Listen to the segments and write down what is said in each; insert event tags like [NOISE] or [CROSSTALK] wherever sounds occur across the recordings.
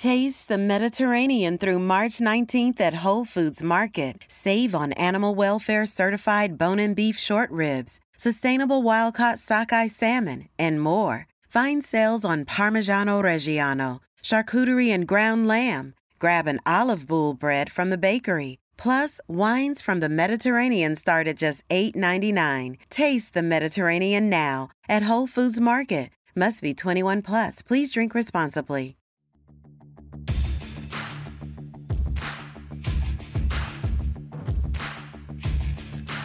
Taste the Mediterranean through March 19th at Whole Foods Market. Save on animal welfare certified bone and beef short ribs, sustainable wild caught sockeye salmon, and more. Find sales on Parmigiano Reggiano, charcuterie and ground lamb. Grab an olive boule bread from the bakery. Plus, wines from the Mediterranean start at just $8.99. Taste the Mediterranean now at Whole Foods Market. Must be 21 plus. Please drink responsibly.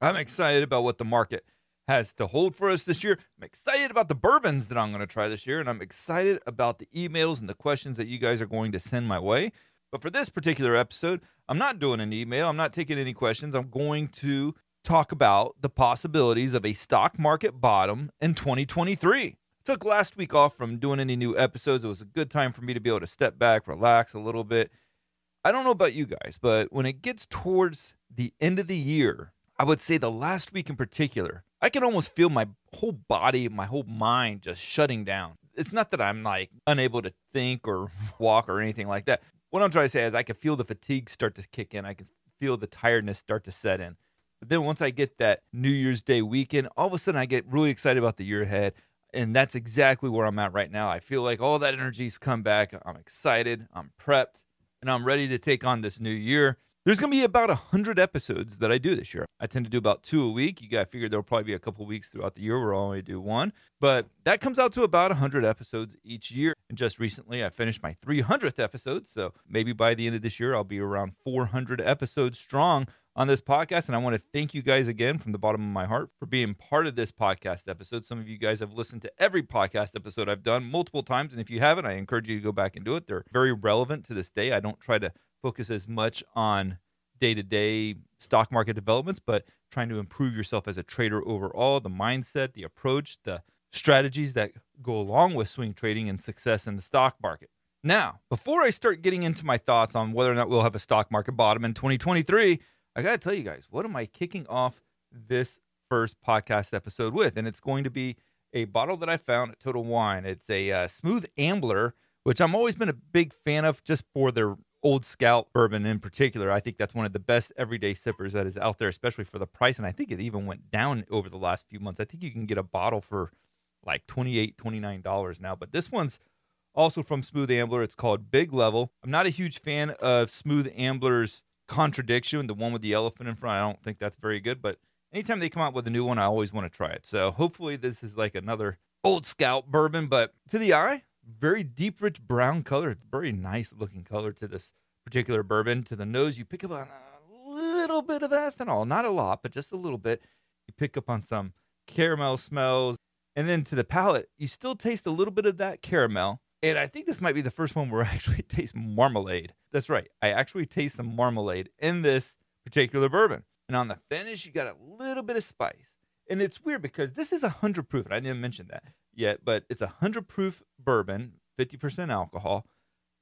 I'm excited about what the market has to hold for us this year. I'm excited about the bourbons that I'm going to try this year, and I'm excited about the emails and the questions that you guys are going to send my way. But for this particular episode, I'm not doing an email, I'm not taking any questions. I'm going to talk about the possibilities of a stock market bottom in 2023. Took last week off from doing any new episodes. It was a good time for me to be able to step back, relax a little bit. I don't know about you guys, but when it gets towards the end of the year, I would say the last week in particular, I can almost feel my whole body, my whole mind just shutting down. It's not that I'm like unable to think or [LAUGHS] walk or anything like that. What I'm trying to say is I can feel the fatigue start to kick in. I can feel the tiredness start to set in. But then once I get that New Year's Day weekend, all of a sudden I get really excited about the year ahead. And that's exactly where I'm at right now. I feel like all that energy's come back. I'm excited, I'm prepped, and I'm ready to take on this new year. There's going to be about 100 episodes that I do this year. I tend to do about two a week. You got to figure there'll probably be a couple weeks throughout the year where I'll only do one. But that comes out to about 100 episodes each year. And just recently, I finished my 300th episode. So maybe by the end of this year, I'll be around 400 episodes strong on this podcast. And I want to thank you guys again from the bottom of my heart for being part of this podcast episode. Some of you guys have listened to every podcast episode I've done multiple times. And if you haven't, I encourage you to go back and do it. They're very relevant to this day. I don't try to focus as much on day to day stock market developments, but trying to improve yourself as a trader overall, the mindset, the approach, the strategies that go along with swing trading and success in the stock market. Now, before I start getting into my thoughts on whether or not we'll have a stock market bottom in 2023, I got to tell you guys, what am I kicking off this first podcast episode with? And it's going to be a bottle that I found at Total Wine. It's a uh, Smooth Ambler, which I'm always been a big fan of just for their Old Scout bourbon in particular. I think that's one of the best everyday sippers that is out there, especially for the price. And I think it even went down over the last few months. I think you can get a bottle for like $28, $29 now. But this one's also from Smooth Ambler. It's called Big Level. I'm not a huge fan of Smooth Ambler's contradiction, the one with the elephant in front. I don't think that's very good. But anytime they come out with a new one, I always want to try it. So hopefully this is like another Old Scout bourbon. But to the eye, very deep, rich brown color. Very nice looking color to this particular bourbon. To the nose, you pick up on a little bit of ethanol, not a lot, but just a little bit. You pick up on some caramel smells. And then to the palate, you still taste a little bit of that caramel. And I think this might be the first one where I [LAUGHS] actually taste marmalade. That's right. I actually taste some marmalade in this particular bourbon. And on the finish, you got a little bit of spice. And it's weird because this is a 100 proof. And I didn't mention that yet, but it's a 100 proof bourbon, 50% alcohol,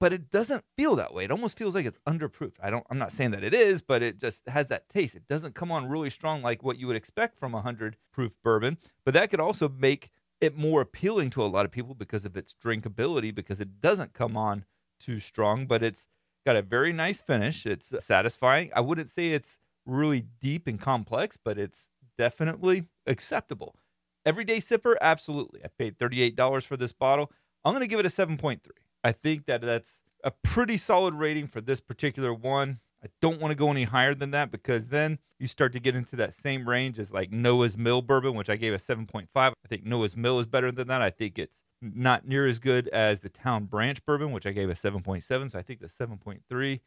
but it doesn't feel that way. It almost feels like it's underproofed. I don't I'm not saying that it is, but it just has that taste. It doesn't come on really strong like what you would expect from a 100 proof bourbon, but that could also make it more appealing to a lot of people because of its drinkability because it doesn't come on too strong, but it's got a very nice finish. It's satisfying. I wouldn't say it's really deep and complex, but it's definitely acceptable. Everyday sipper, absolutely. I paid $38 for this bottle. I'm going to give it a 7.3. I think that that's a pretty solid rating for this particular one. I don't want to go any higher than that because then you start to get into that same range as like Noah's Mill bourbon, which I gave a 7.5. I think Noah's Mill is better than that. I think it's not near as good as the Town Branch bourbon, which I gave a 7.7. So I think the 7.3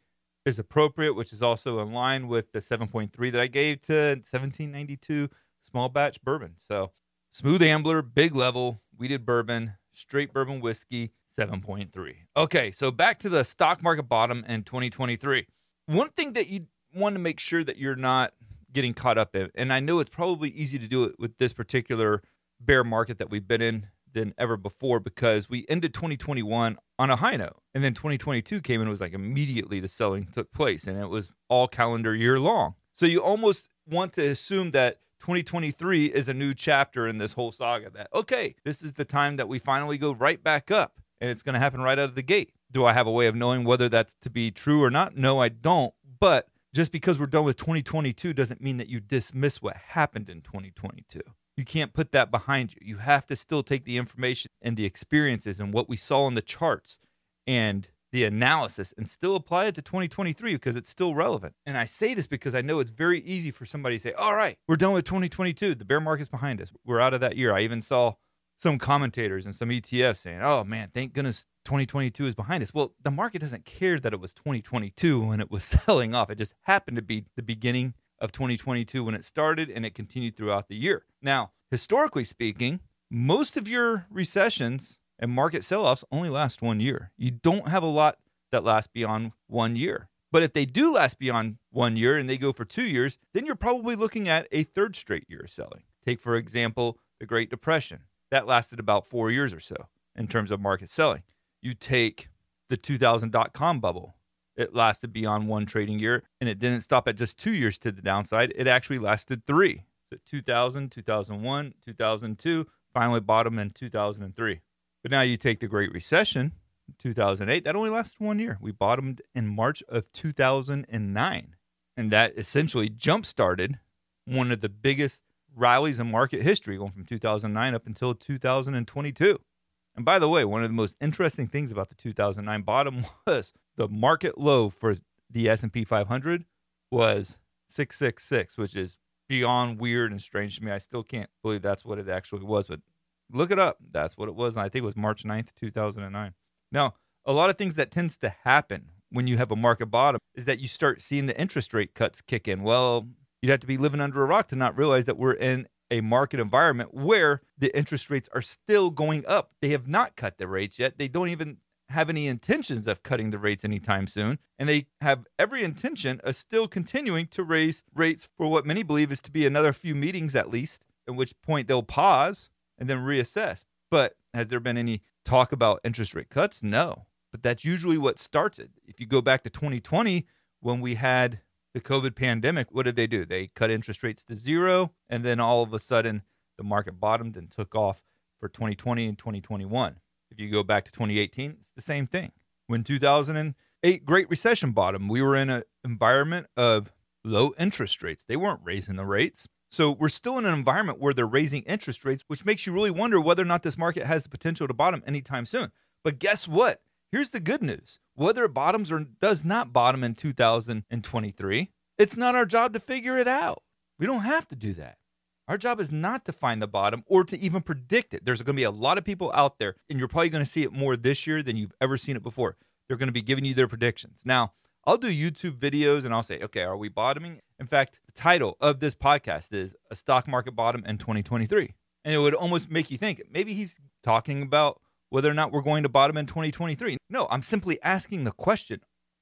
is appropriate, which is also in line with the 7.3 that I gave to 1792 small batch bourbon. So Smooth Ambler, big level, wheated bourbon, straight bourbon whiskey, 7.3. Okay, so back to the stock market bottom in 2023. One thing that you want to make sure that you're not getting caught up in, and I know it's probably easy to do it with this particular bear market that we've been in than ever before because we ended 2021 on a high note. And then 2022 came and it was like immediately the selling took place and it was all calendar year long. So you almost want to assume that 2023 is a new chapter in this whole saga that, okay, this is the time that we finally go right back up and it's going to happen right out of the gate. Do I have a way of knowing whether that's to be true or not? No, I don't. But just because we're done with 2022 doesn't mean that you dismiss what happened in 2022. You can't put that behind you. You have to still take the information and the experiences and what we saw in the charts and the analysis and still apply it to 2023 because it's still relevant. And I say this because I know it's very easy for somebody to say, all right, we're done with 2022. The bear market's behind us. We're out of that year. I even saw some commentators and some ETFs saying, oh man, thank goodness 2022 is behind us. Well, the market doesn't care that it was 2022 when it was [LAUGHS] selling off. It just happened to be the beginning of 2022 when it started and it continued throughout the year. Now, historically speaking, most of your recessions and market sell offs only last one year. You don't have a lot that last beyond one year. But if they do last beyond one year and they go for two years, then you're probably looking at a third straight year of selling. Take, for example, the Great Depression. That lasted about four years or so in terms of market selling. You take the 2000 dot com bubble. It lasted beyond one trading year and it didn't stop at just two years to the downside. It actually lasted three. So 2000, 2001, 2002, finally bottom in 2003. But now you take the Great Recession, 2008, that only lasted one year. We bottomed in March of 2009. And that essentially jump started one of the biggest rallies in market history, going from 2009 up until 2022. And by the way, one of the most interesting things about the 2009 bottom [LAUGHS] was the market low for the S&P 500 was 666, which is beyond weird and strange to me. I still can't believe that's what it actually was, but Look it up. That's what it was. I think it was March 9th, 2009. Now, a lot of things that tends to happen when you have a market bottom is that you start seeing the interest rate cuts kick in. Well, you'd have to be living under a rock to not realize that we're in a market environment where the interest rates are still going up. They have not cut the rates yet. They don't even have any intentions of cutting the rates anytime soon. And they have every intention of still continuing to raise rates for what many believe is to be another few meetings at least, at which point they'll pause and then reassess. But has there been any talk about interest rate cuts? No. But that's usually what starts it. If you go back to 2020, when we had the COVID pandemic, what did they do? They cut interest rates to zero, and then all of a sudden the market bottomed and took off for 2020 and 2021. If you go back to 2018, it's the same thing. When 2008 Great Recession bottom, we were in an environment of low interest rates. They weren't raising the rates. So we're still in an environment where they're raising interest rates, which makes you really wonder whether or not this market has the potential to bottom anytime soon. But guess what? Here's the good news. Whether it bottoms or does not bottom in 2023, it's not our job to figure it out. We don't have to do that. Our job is not to find the bottom or to even predict it. There's going to be a lot of people out there, and you're probably going to see it more this year than you've ever seen it before. They're going to be giving you their predictions. Now, I'll do YouTube videos and I'll say, okay, are we bottoming? In fact, the title of this podcast is A Stock Market Bottom in 2023. And it would almost make you think maybe he's talking about whether or not we're going to bottom in 2023. No, I'm simply asking the question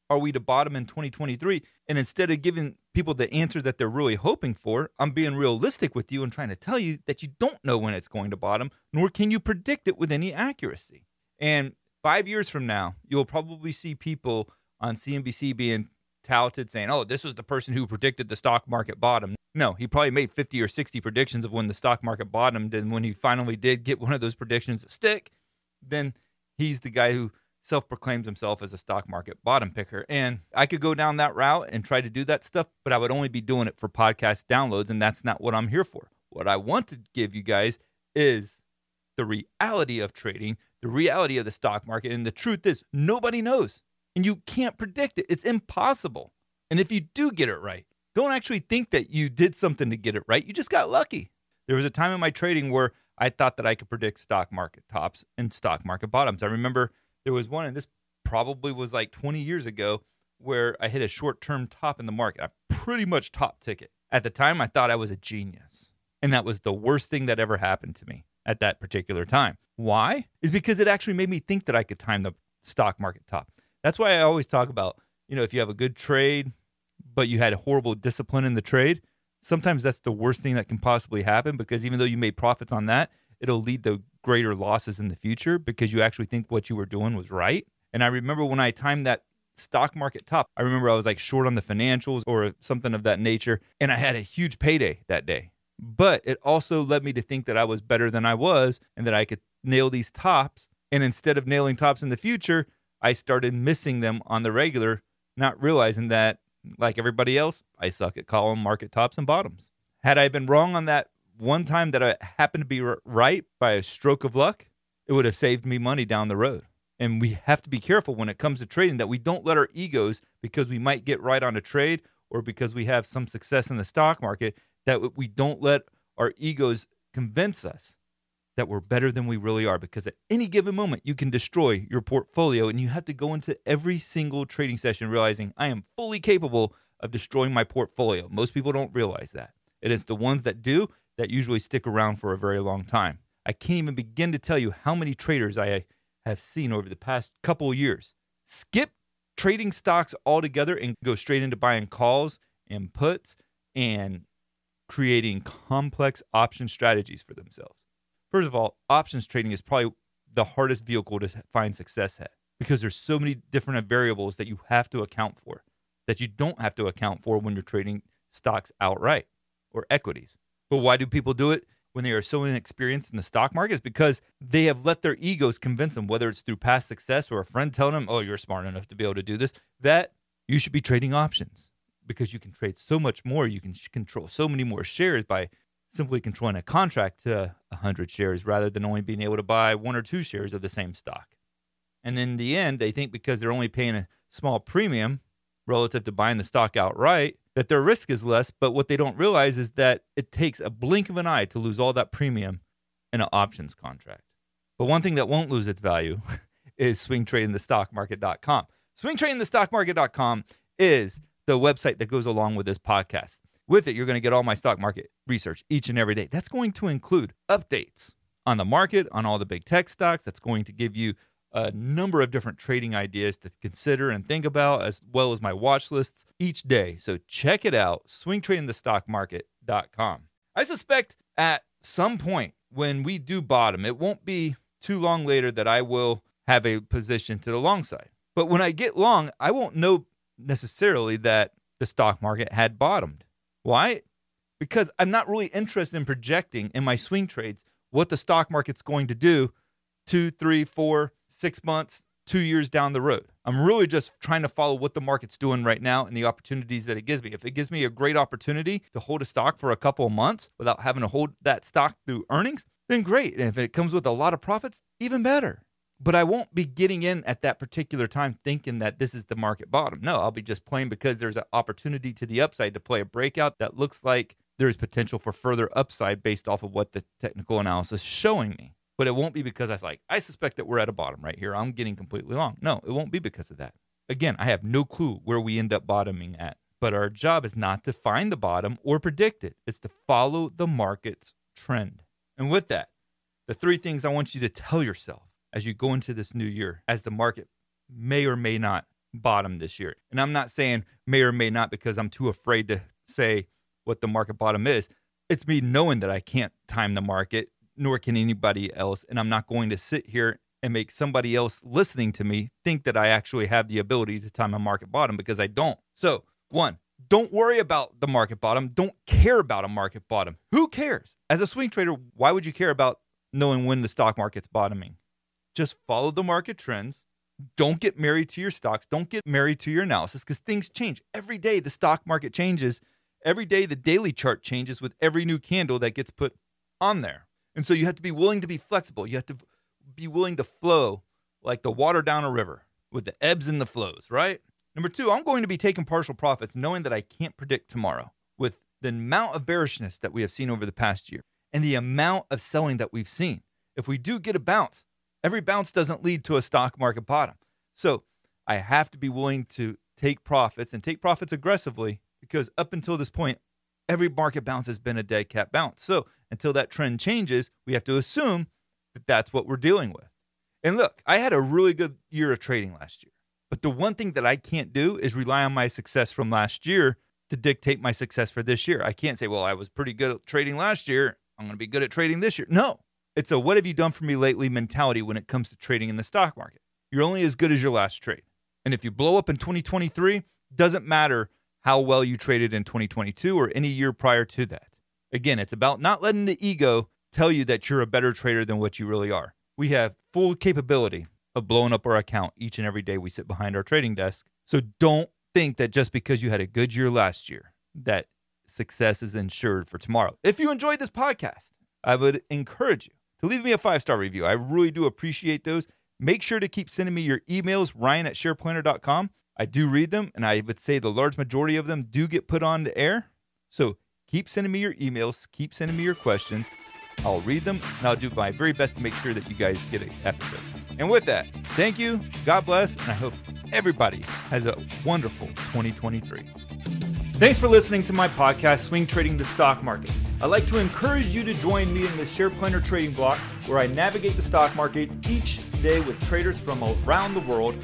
Are we to bottom in 2023? And instead of giving people the answer that they're really hoping for, I'm being realistic with you and trying to tell you that you don't know when it's going to bottom, nor can you predict it with any accuracy. And five years from now, you'll probably see people on CNBC being touted saying, oh, this was the person who predicted the stock market bottom. No, he probably made 50 or 60 predictions of when the stock market bottomed. And when he finally did get one of those predictions to stick, then he's the guy who self proclaims himself as a stock market bottom picker. And I could go down that route and try to do that stuff, but I would only be doing it for podcast downloads. And that's not what I'm here for. What I want to give you guys is the reality of trading, the reality of the stock market. And the truth is, nobody knows and you can't predict it. It's impossible. And if you do get it right, don't actually think that you did something to get it right. You just got lucky. There was a time in my trading where I thought that I could predict stock market tops and stock market bottoms. I remember there was one, and this probably was like 20 years ago, where I hit a short term top in the market. I pretty much top ticket. At the time, I thought I was a genius. And that was the worst thing that ever happened to me. at that particular time. Why? Is because it actually made me think that I could time the stock market top. That's why I always talk about, you know, if you have a good trade, but you had horrible discipline in the trade, sometimes that's the worst thing that can possibly happen because even though you made profits on that, it'll lead to greater losses in the future because you actually think what you were doing was right. And I remember when I timed that stock market top, I remember I was like short on the financials or something of that nature, and I had a huge payday that day. But it also led me to think that I was better than I was and that I could nail these tops. And instead of nailing tops in the future, I started missing them on the regular, not realizing that, like everybody else, I suck at calling market tops and bottoms. Had I been wrong on that one time that I happened to be right by a stroke of luck, it would have saved me money down the road. And we have to be careful when it comes to trading that we don't let our egos, because we might get right on a trade or because we have some success in the stock market, that we don't let our egos convince us that we're better than we really are because at any given moment you can destroy your portfolio and you have to go into every single trading session realizing I am fully capable of destroying my portfolio. Most people don't realize that. And It is the ones that do that usually stick around for a very long time. I can't even begin to tell you how many traders I have seen over the past couple years skip trading stocks altogether and go straight into buying calls and puts and creating complex option strategies for themselves. First of all, options trading is probably the hardest vehicle to find success at because there's so many different variables that you have to account for that you don't have to account for when you're trading stocks outright or equities. But why do people do it when they are so inexperienced in the stock market? Is because they have let their egos convince them, whether it's through past success or a friend telling them, oh, you're smart enough to be able to do this, that you should be trading options because you can trade so much more. You can control so many more shares by simply controlling a contract to 100 shares rather than only being able to buy one or two shares of the same stock. And in the end, they think because they're only paying a small premium relative to buying the stock outright, that their risk is less. But what they don't realize is that it takes a blink of an eye to lose all that premium in an options contract. But one thing that won't lose its value [LAUGHS] is swingtradingthestockmarket.com. Swingtradingthestockmarket.com is the website that goes along with this podcast. With it, you're going to get all my stock market research each and every day. That's going to include updates on the market, on all the big tech stocks. That's going to give you a number of different trading ideas to consider and think about, as well as my watch lists each day. So check it out, swingtradingthestockmarket.com. I suspect at some point when we do bottom, it won't be too long later that I will have a position to the long side. But when I get long, I won't know necessarily that the stock market had bottomed. Why? Because I'm not really interested in projecting in my swing trades what the stock market's going to do two, three, four, six months, two years down the road. I'm really just trying to follow what the market's doing right now and the opportunities that it gives me. If it gives me a great opportunity to hold a stock for a couple of months without having to hold that stock through earnings, then great. And if it comes with a lot of profits, even better but I won't be getting in at that particular time thinking that this is the market bottom. No, I'll be just playing because there's an opportunity to the upside to play a breakout that looks like there's potential for further upside based off of what the technical analysis is showing me. But it won't be because I like, I suspect that we're at a bottom right here. I'm getting completely long. No, it won't be because of that. Again, I have no clue where we end up bottoming at. But our job is not to find the bottom or predict it. It's to follow the market's trend. And with that, the three things I want you to tell yourself as you go into this new year, as the market may or may not bottom this year. And I'm not saying may or may not because I'm too afraid to say what the market bottom is. It's me knowing that I can't time the market, nor can anybody else. And I'm not going to sit here and make somebody else listening to me think that I actually have the ability to time a market bottom because I don't. So, one, don't worry about the market bottom. Don't care about a market bottom. Who cares? As a swing trader, why would you care about knowing when the stock market's bottoming? Just follow the market trends. Don't get married to your stocks. Don't get married to your analysis because things change. Every day the stock market changes. Every day the daily chart changes with every new candle that gets put on there. And so you have to be willing to be flexible. You have to be willing to flow like the water down a river with the ebbs and the flows, right? Number two, I'm going to be taking partial profits knowing that I can't predict tomorrow. With the amount of bearishness that we have seen over the past year and the amount of selling that we've seen, if we do get a bounce, Every bounce doesn't lead to a stock market bottom. So I have to be willing to take profits and take profits aggressively because up until this point, every market bounce has been a dead cat bounce. So until that trend changes, we have to assume that that's what we're dealing with. And look, I had a really good year of trading last year. But the one thing that I can't do is rely on my success from last year to dictate my success for this year. I can't say, well, I was pretty good at trading last year. I'm going to be good at trading this year. No, it's a what have you done for me lately mentality when it comes to trading in the stock market. You're only as good as your last trade. And if you blow up in 2023, doesn't matter how well you traded in 2022 or any year prior to that. Again, it's about not letting the ego tell you that you're a better trader than what you really are. We have full capability of blowing up our account each and every day we sit behind our trading desk. So don't think that just because you had a good year last year that success is ensured for tomorrow. If you enjoyed this podcast, I would encourage you to leave me a five star review. I really do appreciate those. Make sure to keep sending me your emails, ryan at shareplanner.com. I do read them, and I would say the large majority of them do get put on the air. So keep sending me your emails, keep sending me your questions. I'll read them, and I'll do my very best to make sure that you guys get an episode. And with that, thank you, God bless, and I hope everybody has a wonderful 2023. Thanks for listening to my podcast, Swing Trading the Stock Market. I'd like to encourage you to join me in the Share Planner Trading Block, where I navigate the stock market each day with traders from around the world.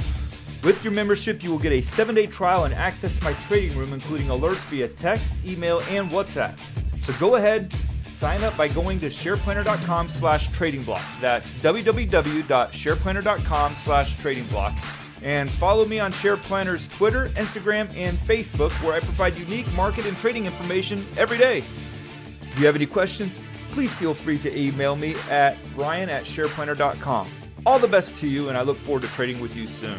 With your membership, you will get a seven day trial and access to my trading room, including alerts via text, email, and WhatsApp. So go ahead, sign up by going to shareplanner.com slash trading block. That's www.shareplanner.com slash trading block. And follow me on SharePlanner's Twitter, Instagram, and Facebook, where I provide unique market and trading information every day. If you have any questions, please feel free to email me at ryan at shareplanner.com. All the best to you, and I look forward to trading with you soon.